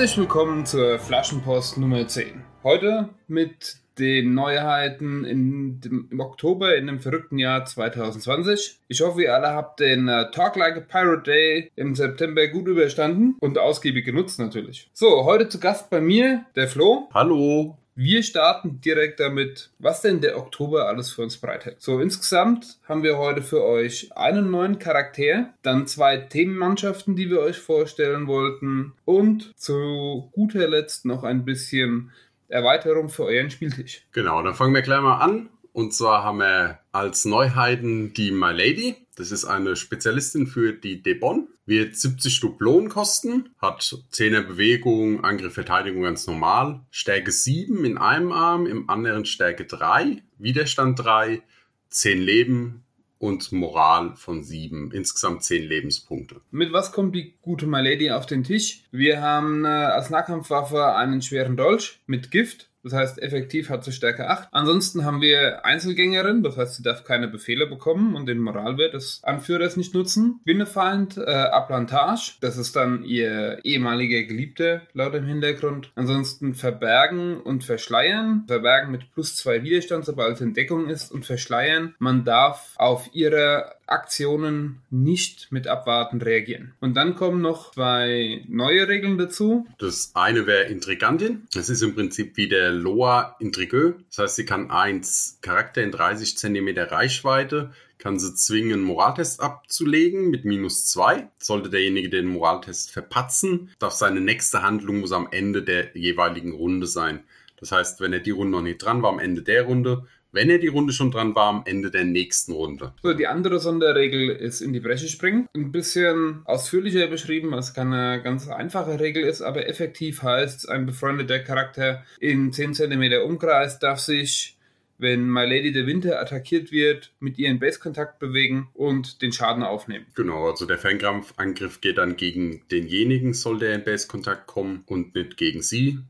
Herzlich willkommen zur Flaschenpost Nummer 10. Heute mit den Neuheiten dem, im Oktober in dem verrückten Jahr 2020. Ich hoffe, ihr alle habt den äh, Talk Like a Pirate Day im September gut überstanden und ausgiebig genutzt natürlich. So, heute zu Gast bei mir der Flo. Hallo. Wir starten direkt damit, was denn der Oktober alles für uns bereithält. So, insgesamt haben wir heute für euch einen neuen Charakter, dann zwei Themenmannschaften, die wir euch vorstellen wollten und zu guter Letzt noch ein bisschen Erweiterung für euren Spieltisch. Genau, dann fangen wir gleich mal an. Und zwar haben wir als Neuheiten die My Lady. Das ist eine Spezialistin für die Debon. Wird 70 Dublonen kosten, hat 10er Bewegung, Angriff, Verteidigung ganz normal. Stärke 7 in einem Arm, im anderen Stärke 3, Widerstand 3, 10 Leben und Moral von 7. Insgesamt 10 Lebenspunkte. Mit was kommt die gute My Lady auf den Tisch? Wir haben äh, als Nahkampfwaffe einen schweren Dolch mit Gift das heißt, effektiv hat sie Stärke 8. Ansonsten haben wir Einzelgängerin, das heißt, sie darf keine Befehle bekommen und den Moralwert des Anführers nicht nutzen. Winnefeind, äh, Aplantage, das ist dann ihr ehemaliger Geliebter laut dem Hintergrund. Ansonsten Verbergen und Verschleiern. Verbergen mit plus 2 Widerstand, sobald es in Deckung ist und Verschleiern. Man darf auf ihre Aktionen nicht mit Abwarten reagieren. Und dann kommen noch zwei neue Regeln dazu. Das eine wäre Intrigantin. Das ist im Prinzip wie der Loa Intrigueux. Das heißt, sie kann eins Charakter in 30 cm Reichweite kann sie zwingen, Moraltest abzulegen mit minus zwei. Sollte derjenige den Moraltest verpatzen, darf seine nächste Handlung muss am Ende der jeweiligen Runde sein. Das heißt, wenn er die Runde noch nicht dran war, am Ende der Runde, wenn er die Runde schon dran war, am Ende der nächsten Runde. So, die andere Sonderregel ist in die Bresche springen. Ein bisschen ausführlicher beschrieben, was keine ganz einfache Regel ist, aber effektiv heißt, ein befreundeter Charakter in 10 cm Umkreis darf sich wenn My Lady der Winter attackiert wird, mit ihr in Base-Kontakt bewegen und den Schaden aufnehmen. Genau, also der Fernkampfangriff geht dann gegen denjenigen, soll der in Base-Kontakt kommen und nicht gegen sie.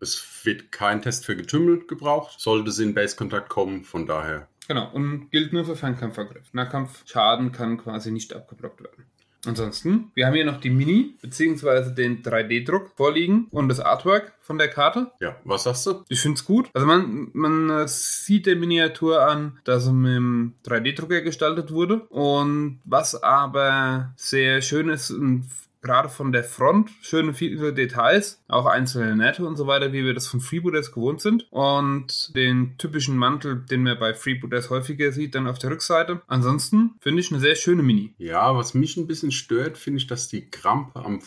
Es wird kein Test für Getümmel gebraucht, sollte es in Base-Kontakt kommen, von daher. Genau, und gilt nur für Fernkampfangriff. Nahkampfschaden kann quasi nicht abgeblockt werden. Ansonsten, wir haben hier noch die Mini, beziehungsweise den 3D-Druck vorliegen und das Artwork von der Karte. Ja, was sagst du? Ich finde es gut. Also man, man sieht der Miniatur an, dass sie mit dem 3D-Drucker gestaltet wurde. Und was aber sehr schön ist und gerade von der Front schöne viele Details, auch einzelne Nähte und so weiter, wie wir das von Freebooters gewohnt sind. Und den typischen Mantel, den man bei Freebooters häufiger sieht, dann auf der Rückseite. Ansonsten finde ich eine sehr schöne Mini. Ja, was mich ein bisschen stört, finde ich, dass die Krampe am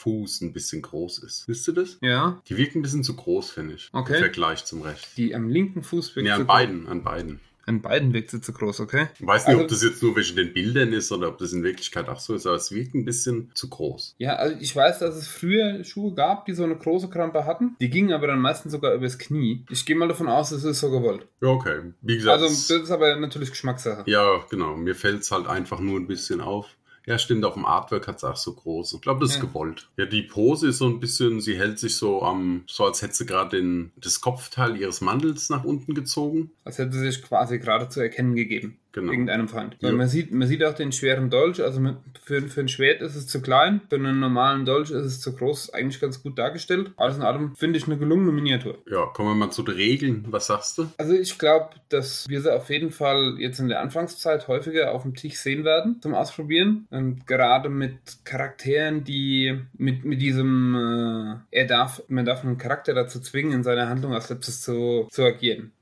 Fuß ein bisschen groß ist. Wisst ihr das? Ja. Die wirkt ein bisschen zu groß, finde ich. Okay. Im Vergleich zum Recht. Die am linken Fuß wirkt Nee, an beiden, an beiden. An beiden wirkt sie zu groß, okay? Ich weiß nicht, also, ob das jetzt nur wegen den Bildern ist oder ob das in Wirklichkeit auch so ist, aber es wirkt ein bisschen zu groß. Ja, also ich weiß, dass es früher Schuhe gab, die so eine große Krampe hatten. Die gingen aber dann meistens sogar übers Knie. Ich gehe mal davon aus, es ist so gewollt. Ja, okay. Wie gesagt. Also das ist aber natürlich Geschmackssache. Ja, genau. Mir fällt es halt einfach nur ein bisschen auf. Ja, stimmt, auf dem Artwork hat es auch so groß. Ich glaube, das ist ja. gewollt. Ja, die Pose ist so ein bisschen, sie hält sich so am, so als hätte sie gerade das Kopfteil ihres Mantels nach unten gezogen. Als hätte sie sich quasi gerade zu erkennen gegeben. Genau. Irgendeinem Feind. Ja. Man, sieht, man sieht auch den schweren Dolch, also für, für ein Schwert ist es zu klein, für einen normalen Dolch ist es zu groß, eigentlich ganz gut dargestellt. Alles in allem finde ich eine gelungene Miniatur. Ja, kommen wir mal zu den Regeln. Was sagst du? Also ich glaube, dass wir sie auf jeden Fall jetzt in der Anfangszeit häufiger auf dem Tisch sehen werden zum Ausprobieren. Und gerade mit Charakteren, die mit, mit diesem, äh, er darf, man darf einen Charakter dazu zwingen, in seiner Handlung als letztes zu, zu agieren.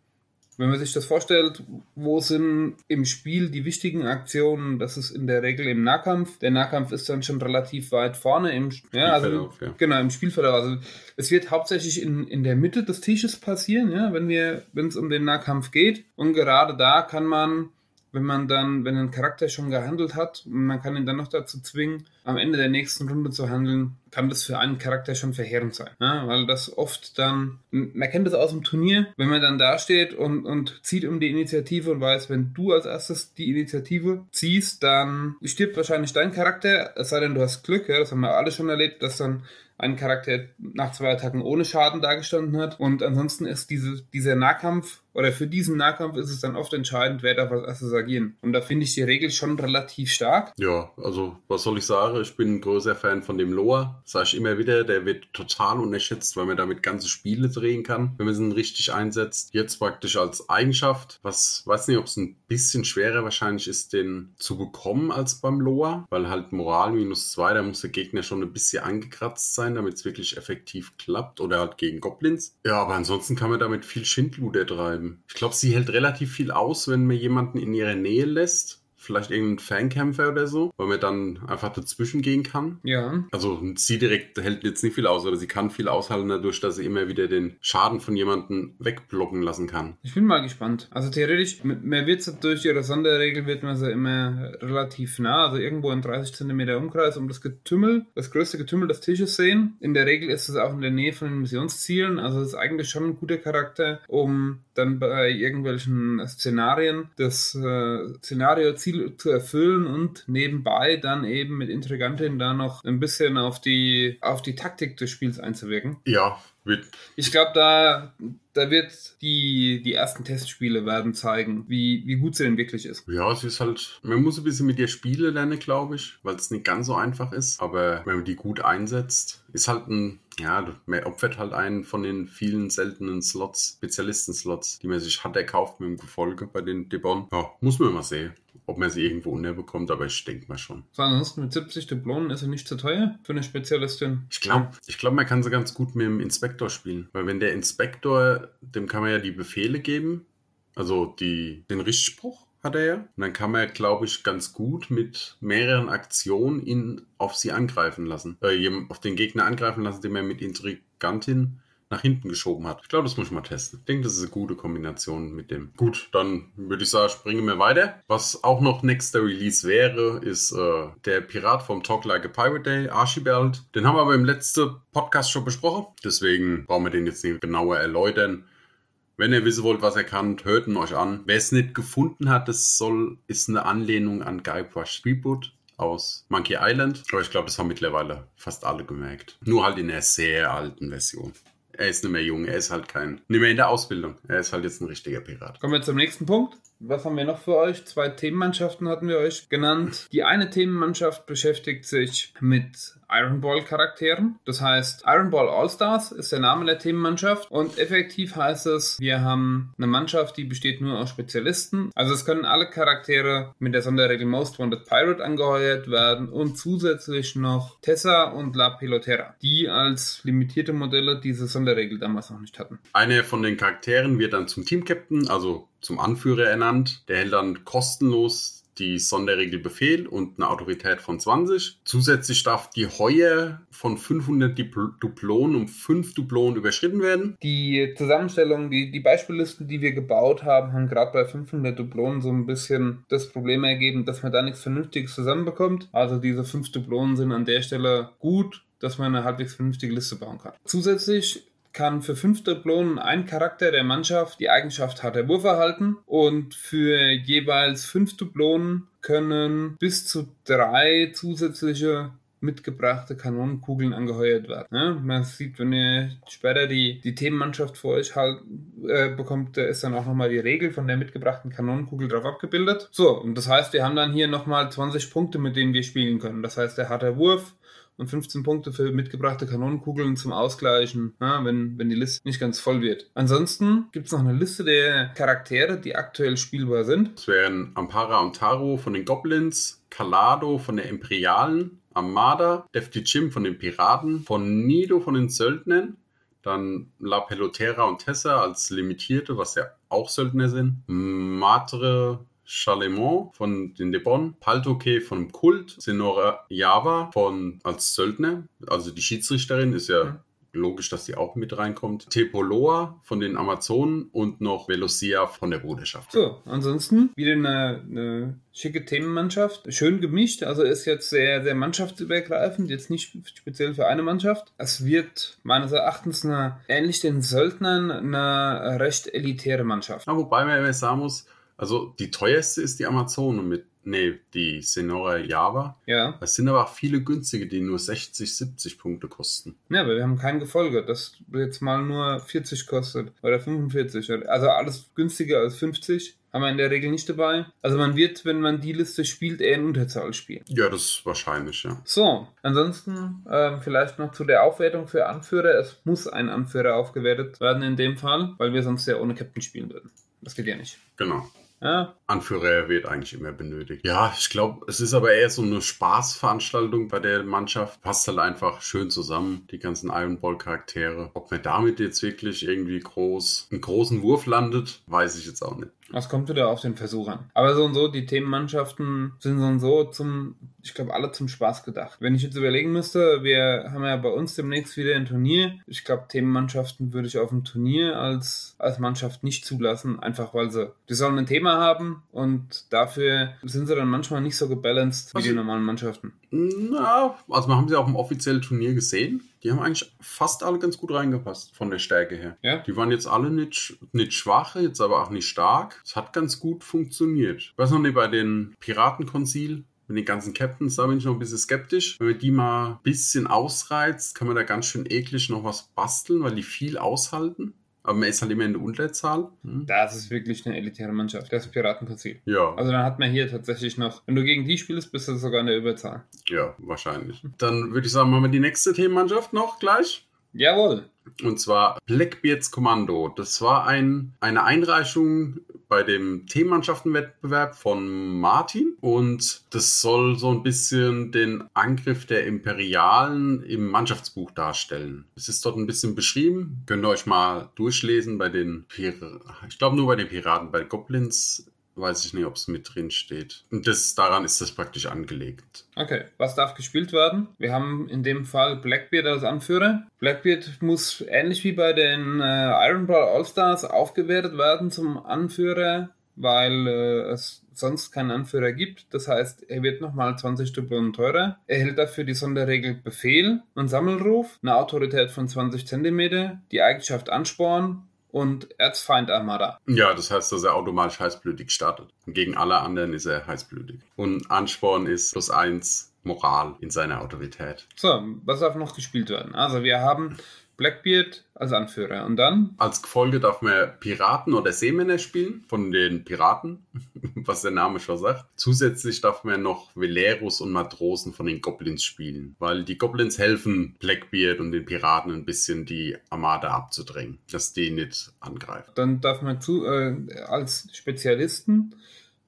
Wenn man sich das vorstellt, wo sind im Spiel die wichtigen Aktionen? Das ist in der Regel im Nahkampf. Der Nahkampf ist dann schon relativ weit vorne im ja, also, ja. genau im Spielverlauf. Also es wird hauptsächlich in, in der Mitte des Tisches passieren, ja, wenn wir wenn es um den Nahkampf geht. Und gerade da kann man wenn man dann, wenn ein Charakter schon gehandelt hat man kann ihn dann noch dazu zwingen, am Ende der nächsten Runde zu handeln, kann das für einen Charakter schon verheerend sein. Ja, weil das oft dann, man kennt das aus dem Turnier, wenn man dann da steht und, und zieht um die Initiative und weiß, wenn du als erstes die Initiative ziehst, dann stirbt wahrscheinlich dein Charakter, es sei denn, du hast Glück, ja, das haben wir alle schon erlebt, dass dann ein Charakter nach zwei Attacken ohne Schaden dargestanden hat. Und ansonsten ist diese, dieser Nahkampf oder für diesen Nahkampf ist es dann oft entscheidend, wer darf als erstes agieren. Und da finde ich die Regel schon relativ stark. Ja, also was soll ich sagen? Ich bin ein großer Fan von dem Loa. Sage ich immer wieder, der wird total unterschätzt, weil man damit ganze Spiele drehen kann, wenn man sie richtig einsetzt. Jetzt praktisch als Eigenschaft, was weiß nicht, ob es ein bisschen schwerer wahrscheinlich ist, den zu bekommen als beim Loa, weil halt Moral minus zwei, da muss der Gegner schon ein bisschen angekratzt sein, damit es wirklich effektiv klappt oder halt gegen Goblins. Ja, aber ansonsten kann man damit viel Schindluder treiben. Ich glaube, sie hält relativ viel aus, wenn man jemanden in ihrer Nähe lässt vielleicht irgendein Fankämpfer oder so, weil man dann einfach dazwischen gehen kann. Ja. Also sie direkt hält jetzt nicht viel aus, aber sie kann viel aushalten dadurch, dass sie immer wieder den Schaden von jemandem wegblocken lassen kann. Ich bin mal gespannt. Also theoretisch, man wird sie durch ihre Sonderregel wird man sie immer relativ nah, also irgendwo in 30 cm Umkreis um das Getümmel, das größte Getümmel des Tisches sehen. In der Regel ist es auch in der Nähe von den Missionszielen, also es ist eigentlich schon ein guter Charakter, um dann bei irgendwelchen Szenarien das äh, Szenario-Ziel zu erfüllen und nebenbei dann eben mit Intrigantin da noch ein bisschen auf die, auf die Taktik des Spiels einzuwirken. Ja, wird. Ich glaube, da, da wird die, die ersten Testspiele werden zeigen, wie, wie gut sie denn wirklich ist. Ja, es ist halt, man muss ein bisschen mit ihr spielen lernen, glaube ich, weil es nicht ganz so einfach ist. Aber wenn man die gut einsetzt, ist halt ein, ja, man opfert halt einen von den vielen seltenen Slots, Spezialisten-Slots, die man sich hat erkauft mit dem Gefolge bei den Debon. Ja, muss man mal sehen ob man sie irgendwo unterbekommt, aber ich denke mal schon. So, ansonsten mit 70 Diplomen ist sie nicht zu teuer für eine Spezialistin. Ich glaube, ich glaub, man kann sie ganz gut mit dem Inspektor spielen. Weil wenn der Inspektor, dem kann man ja die Befehle geben, also die, den Richtspruch hat er ja. Und dann kann man, glaube ich, ganz gut mit mehreren Aktionen ihn auf sie angreifen lassen. Äh, auf den Gegner angreifen lassen, den man mit Intrigantin nach hinten geschoben hat. Ich glaube, das muss ich mal testen. Ich denke, das ist eine gute Kombination mit dem. Gut, dann würde ich sagen, springen wir weiter. Was auch noch nächster Release wäre, ist äh, der Pirat vom Talk Like a Pirate Day, Archibald. Den haben wir aber im letzten Podcast schon besprochen. Deswegen brauchen wir den jetzt nicht genauer erläutern. Wenn ihr wissen wollt, was er kann, hört ihn euch an. Wer es nicht gefunden hat, das soll, ist eine Anlehnung an Guybrush Speedboot aus Monkey Island. Aber ich glaube, das haben mittlerweile fast alle gemerkt. Nur halt in einer sehr alten Version er ist nicht mehr jung, er ist halt kein, nicht mehr in der Ausbildung. Er ist halt jetzt ein richtiger Pirat. Kommen wir zum nächsten Punkt. Was haben wir noch für euch? Zwei Themenmannschaften hatten wir euch genannt. Die eine Themenmannschaft beschäftigt sich mit Iron Ball Charakteren. Das heißt, Iron Ball All-Stars ist der Name der Themenmannschaft und effektiv heißt es, wir haben eine Mannschaft, die besteht nur aus Spezialisten. Also es können alle Charaktere mit der Sonderregel Most Wanted Pirate angeheuert werden und zusätzlich noch Tessa und La Pelotera, die als limitierte Modelle diese Sonderregel damals noch nicht hatten. Eine von den Charakteren wird dann zum Team-Captain, also zum Anführer ernannt. Der hält dann kostenlos die Sonderregel Befehl und eine Autorität von 20. Zusätzlich darf die Heuer von 500 Duplonen um 5 Duplonen überschritten werden. Die Zusammenstellung, die, die Beispiellisten, die wir gebaut haben, haben gerade bei 500 Duplonen so ein bisschen das Problem ergeben, dass man da nichts Vernünftiges zusammenbekommt. Also diese 5 Duplonen sind an der Stelle gut, dass man eine halbwegs vernünftige Liste bauen kann. Zusätzlich kann für fünf Diplomen ein Charakter der Mannschaft die Eigenschaft harter Wurf erhalten und für jeweils fünf Diplomen können bis zu drei zusätzliche mitgebrachte Kanonenkugeln angeheuert werden. Ja, man sieht, wenn ihr später die, die Themenmannschaft vor euch halt äh, bekommt, da ist dann auch nochmal die Regel von der mitgebrachten Kanonenkugel drauf abgebildet. So, und das heißt, wir haben dann hier nochmal 20 Punkte, mit denen wir spielen können. Das heißt, der harter Wurf, und 15 Punkte für mitgebrachte Kanonenkugeln zum Ausgleichen, ja, wenn, wenn die Liste nicht ganz voll wird. Ansonsten gibt es noch eine Liste der Charaktere, die aktuell spielbar sind. Das wären Ampara und Taro von den Goblins, Calado von der Imperialen, Armada, Defty Jim von den Piraten, von Nido von den Söldnern, dann La Pelotera und Tessa als Limitierte, was ja auch Söldner sind, Matre Chalemont von den Debon, Paltoke von Kult, Senora Java von als Söldner, also die Schiedsrichterin ist ja mhm. logisch, dass sie auch mit reinkommt. Tepoloa von den Amazonen und noch Velocia von der Bruderschaft. So, ansonsten wieder eine, eine schicke Themenmannschaft. Schön gemischt, also ist jetzt sehr, sehr mannschaftsübergreifend, jetzt nicht speziell für eine Mannschaft. Es wird meines Erachtens eine, ähnlich den Söldnern eine recht elitäre Mannschaft. Ja, wobei man immer sagen muss, also die teuerste ist die Amazone mit Nee, die Senora Java. Ja. Es sind aber auch viele günstige, die nur 60, 70 Punkte kosten. Ja, aber wir haben kein Gefolge, das jetzt mal nur 40 kostet oder 45. Also alles günstiger als 50 haben wir in der Regel nicht dabei. Also man wird, wenn man die Liste spielt, eher in Unterzahl spielen. Ja, das ist wahrscheinlich, ja. So, ansonsten ähm, vielleicht noch zu der Aufwertung für Anführer. Es muss ein Anführer aufgewertet werden in dem Fall, weil wir sonst ja ohne Captain spielen würden. Das geht ja nicht. Genau. Ja, Anführer wird eigentlich immer benötigt. Ja, ich glaube, es ist aber eher so eine Spaßveranstaltung bei der Mannschaft. Passt halt einfach schön zusammen, die ganzen Iron Ball Charaktere. Ob man damit jetzt wirklich irgendwie groß, einen großen Wurf landet, weiß ich jetzt auch nicht. Das kommt wieder auf den Versuch an. Aber so und so, die Themenmannschaften sind so und so zum, ich glaube, alle zum Spaß gedacht. Wenn ich jetzt überlegen müsste, wir haben ja bei uns demnächst wieder ein Turnier. Ich glaube, Themenmannschaften würde ich auf dem Turnier als, als Mannschaft nicht zulassen, einfach weil sie, die sollen ein Thema haben und dafür sind sie dann manchmal nicht so gebalanced wie Also- die normalen Mannschaften. Na, also man haben sie auch im offiziellen Turnier gesehen. Die haben eigentlich fast alle ganz gut reingepasst von der Stärke her. Ja? Die waren jetzt alle nicht, nicht schwach, jetzt aber auch nicht stark. Es hat ganz gut funktioniert. Ich weiß noch nicht, bei den Piratenkonzil, mit den ganzen Captains, da bin ich noch ein bisschen skeptisch. Wenn man die mal ein bisschen ausreizt, kann man da ganz schön eklig noch was basteln, weil die viel aushalten. Aber man ist halt immer in der Unterzahl. Hm. Das ist wirklich eine elitäre Mannschaft. Das Piratenkonzil. Ja, Also dann hat man hier tatsächlich noch, wenn du gegen die spielst, bist du sogar in der Überzahl. ja, wahrscheinlich. Dann würde ich sagen, machen wir die nächste Themenmannschaft noch gleich. Jawohl. Und zwar Blackbeards Kommando. Das war ein, eine Einreichung bei dem Themenmannschaftenwettbewerb von Martin. Und das soll so ein bisschen den Angriff der Imperialen im Mannschaftsbuch darstellen. Es ist dort ein bisschen beschrieben. Könnt ihr euch mal durchlesen bei den Piraten. Ich glaube nur bei den Piraten. Bei Goblins weiß ich nicht, ob es mit drin steht. Und das, daran ist das praktisch angelegt. Okay, was darf gespielt werden? Wir haben in dem Fall Blackbeard als Anführer. Blackbeard muss ähnlich wie bei den äh, Iron Ball All-Stars aufgewertet werden zum Anführer, weil äh, es sonst keinen Anführer gibt. Das heißt, er wird nochmal 20 Dublonen teurer. Er hält dafür die Sonderregel Befehl und Sammelruf, eine Autorität von 20 cm, die Eigenschaft Ansporn und Erzfeind Armada. Ja, das heißt, dass er automatisch heißblütig startet. Und gegen alle anderen ist er heißblütig. Und Ansporn ist plus eins Moral in seiner Autorität. So, was darf noch gespielt werden? Also wir haben Blackbeard als Anführer und dann Als Gefolge darf man Piraten oder Seemänner spielen, von den Piraten, was der Name schon sagt. Zusätzlich darf man noch Veleros und Matrosen von den Goblins spielen, weil die Goblins helfen Blackbeard und den Piraten ein bisschen die Armada abzudrängen, dass die nicht angreifen. Dann darf man zu, äh, als Spezialisten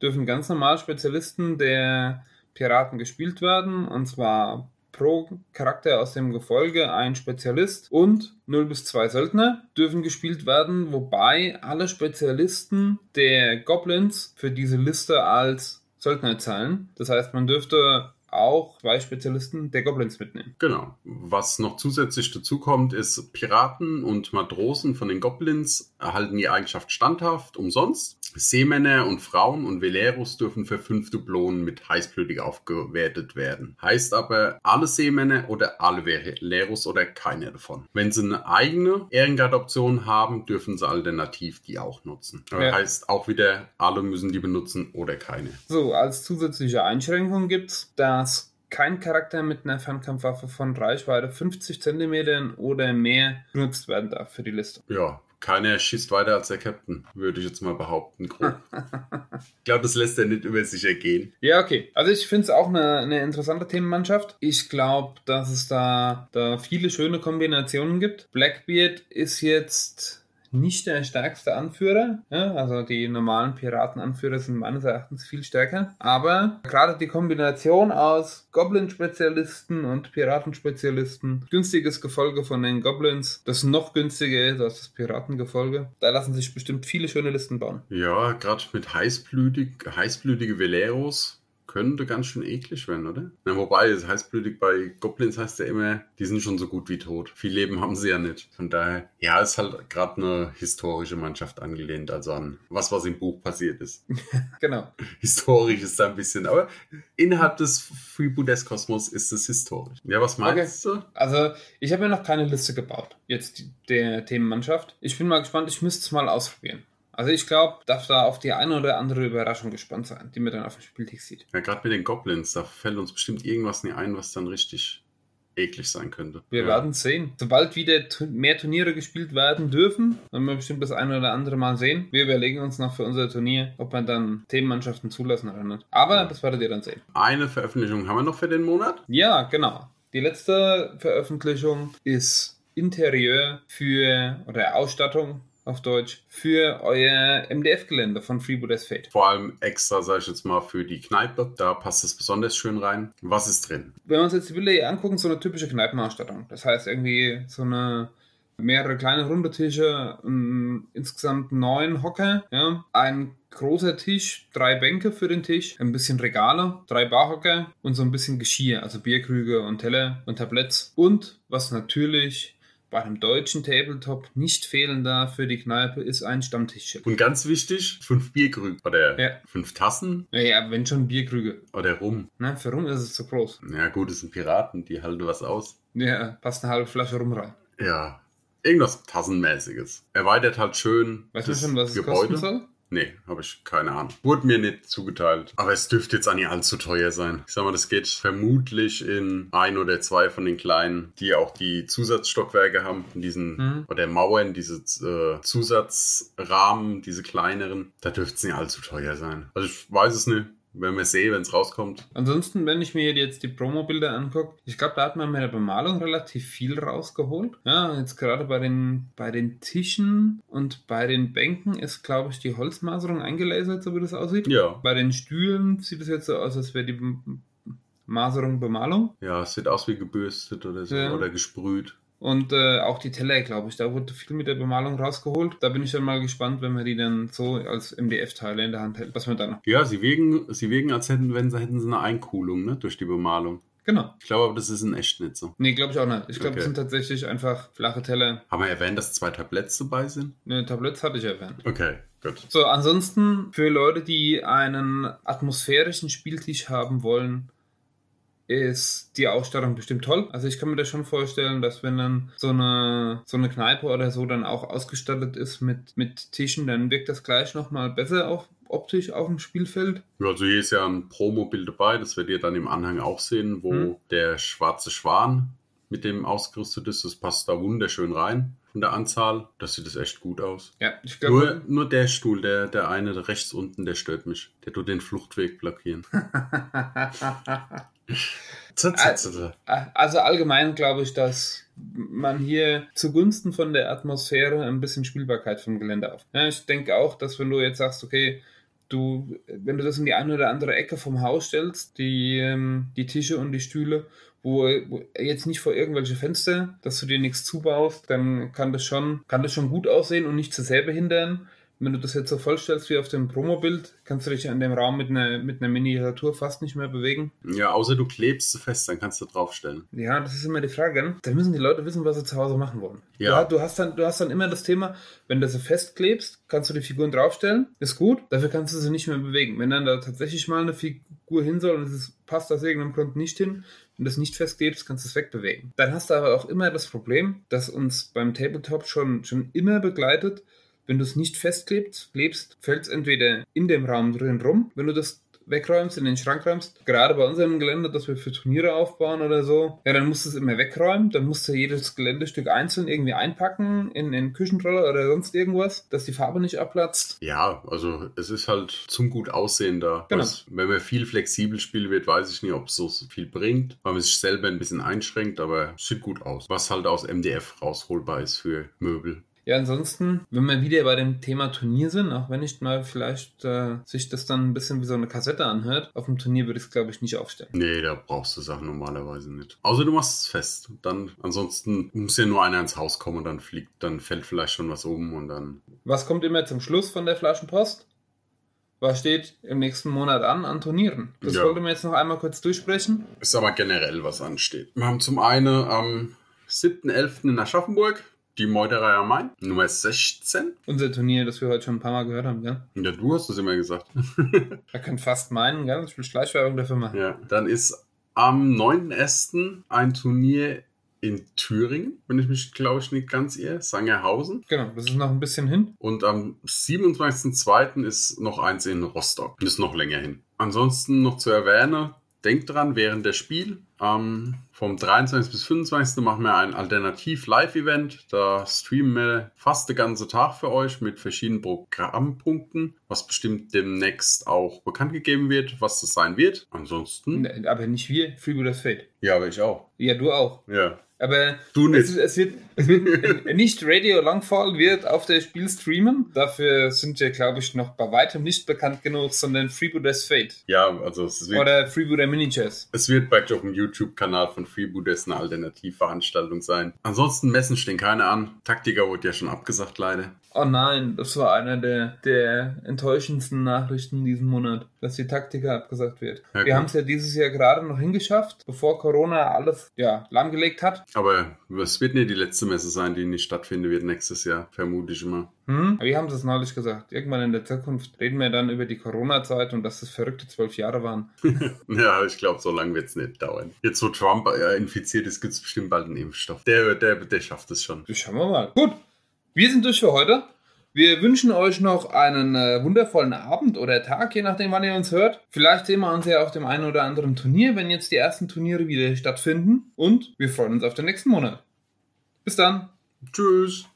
dürfen ganz normal Spezialisten der Piraten gespielt werden. Und zwar pro Charakter aus dem Gefolge ein Spezialist und 0 bis 2 Söldner dürfen gespielt werden, wobei alle Spezialisten der Goblins für diese Liste als Söldner zahlen. Das heißt, man dürfte auch zwei Spezialisten der Goblins mitnehmen. Genau. Was noch zusätzlich dazu kommt, ist Piraten und Matrosen von den Goblins erhalten die Eigenschaft standhaft umsonst. Seemänner und Frauen und Veleros dürfen für fünf Dublonen mit heißblütig aufgewertet werden. Heißt aber alle Seemänner oder alle Veleros oder keiner davon. Wenn sie eine eigene Ehrengard-Option haben, dürfen sie alternativ die auch nutzen. Ja. Heißt auch wieder, alle müssen die benutzen oder keine. So, als zusätzliche Einschränkung gibt es, dass kein Charakter mit einer Fernkampfwaffe von Reichweite 50 cm oder mehr benutzt werden darf für die Liste. Ja, keiner schießt weiter als der Captain, würde ich jetzt mal behaupten, grob. ich glaube, das lässt er nicht über sich ergehen. Ja, okay. Also ich finde es auch eine, eine interessante Themenmannschaft. Ich glaube, dass es da, da viele schöne Kombinationen gibt. Blackbeard ist jetzt nicht der stärkste Anführer. Ja, also die normalen Piratenanführer sind meines Erachtens viel stärker. Aber gerade die Kombination aus Goblin-Spezialisten und Piratenspezialisten, günstiges Gefolge von den Goblins, das noch günstiger ist als das Piratengefolge, da lassen sich bestimmt viele schöne Listen bauen. Ja, gerade mit heißblütig, heißblütige Veleros könnte ganz schön eklig werden, oder? Na, wobei, es heißblütig bei Goblins heißt ja immer, die sind schon so gut wie tot. Viel Leben haben sie ja nicht. Von daher, ja, ist halt gerade eine historische Mannschaft angelehnt, also an was, was im Buch passiert ist. Genau. historisch ist da ein bisschen, aber innerhalb des Freebooters-Kosmos ist es historisch. Ja, was meinst du? Also, ich habe mir noch keine Liste gebaut, jetzt die- der Themenmannschaft. Ich bin mal gespannt, ich müsste es mal ausprobieren. Also ich glaube, darf da auf die eine oder andere Überraschung gespannt sein, die man dann auf dem Spieltisch sieht. Ja, gerade mit den Goblins, da fällt uns bestimmt irgendwas nie ein, was dann richtig eklig sein könnte. Wir ja. werden sehen. Sobald wieder mehr Turniere gespielt werden dürfen, werden wir bestimmt das eine oder andere Mal sehen. Wir überlegen uns noch für unser Turnier, ob wir dann Themenmannschaften zulassen oder nicht. Aber das werdet ihr dann sehen. Eine Veröffentlichung haben wir noch für den Monat. Ja, genau. Die letzte Veröffentlichung ist Interieur für oder Ausstattung auf Deutsch für euer MDF-Gelände von Freebooters Fate. Vor allem extra, sage ich jetzt mal, für die Kneipe. Da passt es besonders schön rein. Was ist drin? Wenn wir uns jetzt die Bilder hier angucken, so eine typische Kneipenausstattung. Das heißt irgendwie so eine mehrere kleine runde Tische, ähm, insgesamt neun Hocker, ja, ein großer Tisch, drei Bänke für den Tisch, ein bisschen Regale, drei Barhocker und so ein bisschen Geschirr, also Bierkrüge und Teller und Tabletts. Und was natürlich bei einem deutschen Tabletop nicht fehlen darf für die Kneipe, ist ein Stammtischschild. Und ganz wichtig, fünf Bierkrüge oder Ja. fünf Tassen Naja, wenn schon Bierkrüge. oder Rum. Ne, für rum ist es zu groß. Ja gut, es sind Piraten, die halten was aus. Ja, passt eine halbe Flasche rum rein. Ja, irgendwas Tassenmäßiges. Erweitert halt schön Weißt das schon, Gebäude. Nee, habe ich keine Ahnung. Wurde mir nicht zugeteilt. Aber es dürfte jetzt auch nicht allzu teuer sein. Ich sag mal, das geht vermutlich in ein oder zwei von den kleinen, die auch die Zusatzstockwerke haben, in diesen, Mhm. oder Mauern, diese äh, Zusatzrahmen, diese kleineren. Da dürfte es nicht allzu teuer sein. Also ich weiß es nicht. Wenn wir sehen, wenn es rauskommt. Ansonsten, wenn ich mir jetzt die Promo-Bilder angucke, ich glaube, da hat man mit der Bemalung relativ viel rausgeholt. Ja, jetzt gerade bei den, bei den Tischen und bei den Bänken ist, glaube ich, die Holzmaserung eingelasert, so wie das aussieht. Ja. Bei den Stühlen sieht es jetzt so aus, als wäre die Maserung Bemalung. Ja, es sieht aus wie gebürstet oder so. Ja. Oder gesprüht. Und äh, auch die Teller, glaube ich, da wurde viel mit der Bemalung rausgeholt. Da bin ich dann mal gespannt, wenn man die dann so als MDF-Teile in der Hand hält, was man dann. Ja, sie wirken, sie wirken als hätten, wenn sie, hätten sie eine Einkohlung, ne? Durch die Bemalung. Genau. Ich glaube aber, das ist in echt nicht so. Nee, glaube ich auch nicht. Ich glaube, Okay. das sind tatsächlich einfach flache Teller. Haben wir erwähnt, dass zwei Tabletts dabei sind? Ne, Tabletts hatte ich erwähnt. Okay, gut. So, ansonsten für Leute, die einen atmosphärischen Spieltisch haben wollen, ist die Ausstattung bestimmt toll. Also ich kann mir das schon vorstellen, dass wenn dann so eine, so eine Kneipe oder so dann auch ausgestattet ist mit, mit Tischen, dann wirkt das gleich nochmal besser auf, optisch auf dem Spielfeld. Ja, also hier ist ja ein Promo-Bild dabei, das werdet ihr dann im Anhang auch sehen, wo Hm. der schwarze Schwan mit dem ausgerüstet ist. Das passt da wunderschön rein von der Anzahl. Das sieht es echt gut aus. Ja, ich Nur, glaube. nur der Stuhl, der, der eine rechts unten, der stört mich. Der tut den Fluchtweg blockieren. Also allgemein glaube ich, dass man hier zugunsten von der Atmosphäre ein bisschen Spielbarkeit vom Gelände auf. Ich denke auch, dass wenn du jetzt sagst, okay, du, wenn du das in die eine oder andere Ecke vom Haus stellst, die, ähm, die Tische und die Stühle, wo, wo jetzt nicht vor irgendwelche Fenster, dass du dir nichts zubaust, dann kann das schon, kann das schon gut aussehen und nicht zu sehr behindern. Wenn du das jetzt so vollstellst wie auf dem Promobild, kannst du dich in dem Raum mit einer, mit einer Miniatur fast nicht mehr bewegen. Ja, außer du klebst sie fest, dann kannst du draufstellen. Ja, das ist immer die Frage. ne? Da müssen die Leute wissen, was sie zu Hause machen wollen. Ja. Du, du, hast dann, du hast dann immer das Thema, wenn du sie festklebst, kannst du die Figuren draufstellen, ist gut, dafür kannst du sie nicht mehr bewegen. Wenn dann da tatsächlich mal eine Figur hin soll und es ist, passt aus irgendeinem Grund nicht hin, wenn du es nicht festklebst, kannst du es wegbewegen. Dann hast du aber auch immer das Problem, das uns beim Tabletop schon, schon immer begleitet, wenn du es nicht festklebst, klebst, fällt es entweder in dem Raum drin rum, wenn du das wegräumst, in den Schrank räumst. Gerade bei unserem Gelände, das wir für Turniere aufbauen oder so, ja, dann musst du es immer wegräumen. Dann musst du jedes Geländestück einzeln irgendwie einpacken in den Küchenroller oder sonst irgendwas, dass die Farbe nicht abplatzt. Ja, also es ist halt zum gut aussehen da. Genau. Was, wenn man viel flexibel spielen wird, weiß ich nicht, ob es so viel bringt, weil man sich selber ein bisschen einschränkt, aber es sieht gut aus. Was halt aus MDF rausholbar ist für Möbel. Ja, ansonsten, wenn wir wieder bei dem Thema Turnier sind, auch wenn ich mal vielleicht äh, sich das dann ein bisschen wie so eine Kassette anhört, auf dem Turnier würde ich es, glaube ich, nicht aufstellen. Nee, da brauchst du Sachen normalerweise nicht. Außer du machst es fest. Dann, ansonsten muss ja nur einer ins Haus kommen und dann fliegt, dann fällt vielleicht schon was um und dann. Was kommt immer zum Schluss von der Flaschenpost? Was steht im nächsten Monat an an Turnieren? Das Ja. wollten wir jetzt noch einmal kurz durchsprechen. Ist aber generell was ansteht. Wir haben zum einen am 7.11. in Aschaffenburg die Meuterei am Main, Nummer 16. Unser Turnier, das wir heute schon ein paar Mal gehört haben, gell? Ja, du hast es immer gesagt. Er kann fast meinen, gell? Ich will Schleichwerbung dafür machen. Ja, dann ist am 9.1. ein Turnier in Thüringen, wenn ich mich, glaube ich, nicht ganz irre. Sangerhausen. Genau, das ist noch ein bisschen hin. Und am 27.02. ist noch eins in Rostock. Das ist noch länger hin. Ansonsten noch zu erwähnen, denkt dran, während der Spiel ähm, vom 23. bis 25. machen wir ein Alternativ-Live-Event. Da streamen wir fast den ganzen Tag für euch mit verschiedenen Programmpunkten, was bestimmt demnächst auch bekannt gegeben wird, was das sein wird. Ansonsten. Ne, Aber nicht wir, Freebooters Fate. Ja, aber ich auch. Ja, du auch. Ja. Aber Du nicht. Es, es wird, es wird nicht Radio Longfall wird auf der Spiel streamen. Dafür sind wir, glaube ich, noch bei weitem nicht bekannt genug, sondern Freebooters Fate. Ja, also es wird, Oder Freebooter Miniatures. es wird bald auf dem YouTube-Kanal von Freebooters eine Alternativveranstaltung sein. Ansonsten Messen stehen keine an. Taktiker wurde ja schon abgesagt, leider. Oh nein, das war einer der, der enttäuschendsten Nachrichten diesen Monat, dass die Taktika abgesagt wird. Ja, Wir haben es ja dieses Jahr gerade noch hingeschafft, bevor Corona alles ja, lahmgelegt hat. Aber es wird nicht die letzte Messe sein, die nicht stattfinden wird nächstes Jahr, vermute ich immer. Hm? Wir haben es neulich gesagt. Irgendwann in der Zukunft reden wir dann über die Corona-Zeit und dass das verrückte zwölf Jahre waren. Ja, ich glaube, so lange wird es nicht dauern. Jetzt, wo Trump äh, infiziert ist, gibt es bestimmt bald einen Impfstoff. Der, der, der schafft es schon. Schauen wir mal. Gut, wir sind durch für heute. Wir wünschen euch noch einen äh, wundervollen Abend oder Tag, je nachdem, wann ihr uns hört. Vielleicht sehen wir uns ja auf dem einen oder anderen Turnier, wenn jetzt die ersten Turniere wieder stattfinden. Und wir freuen uns auf den nächsten Monat. Bis dann. Tschüss.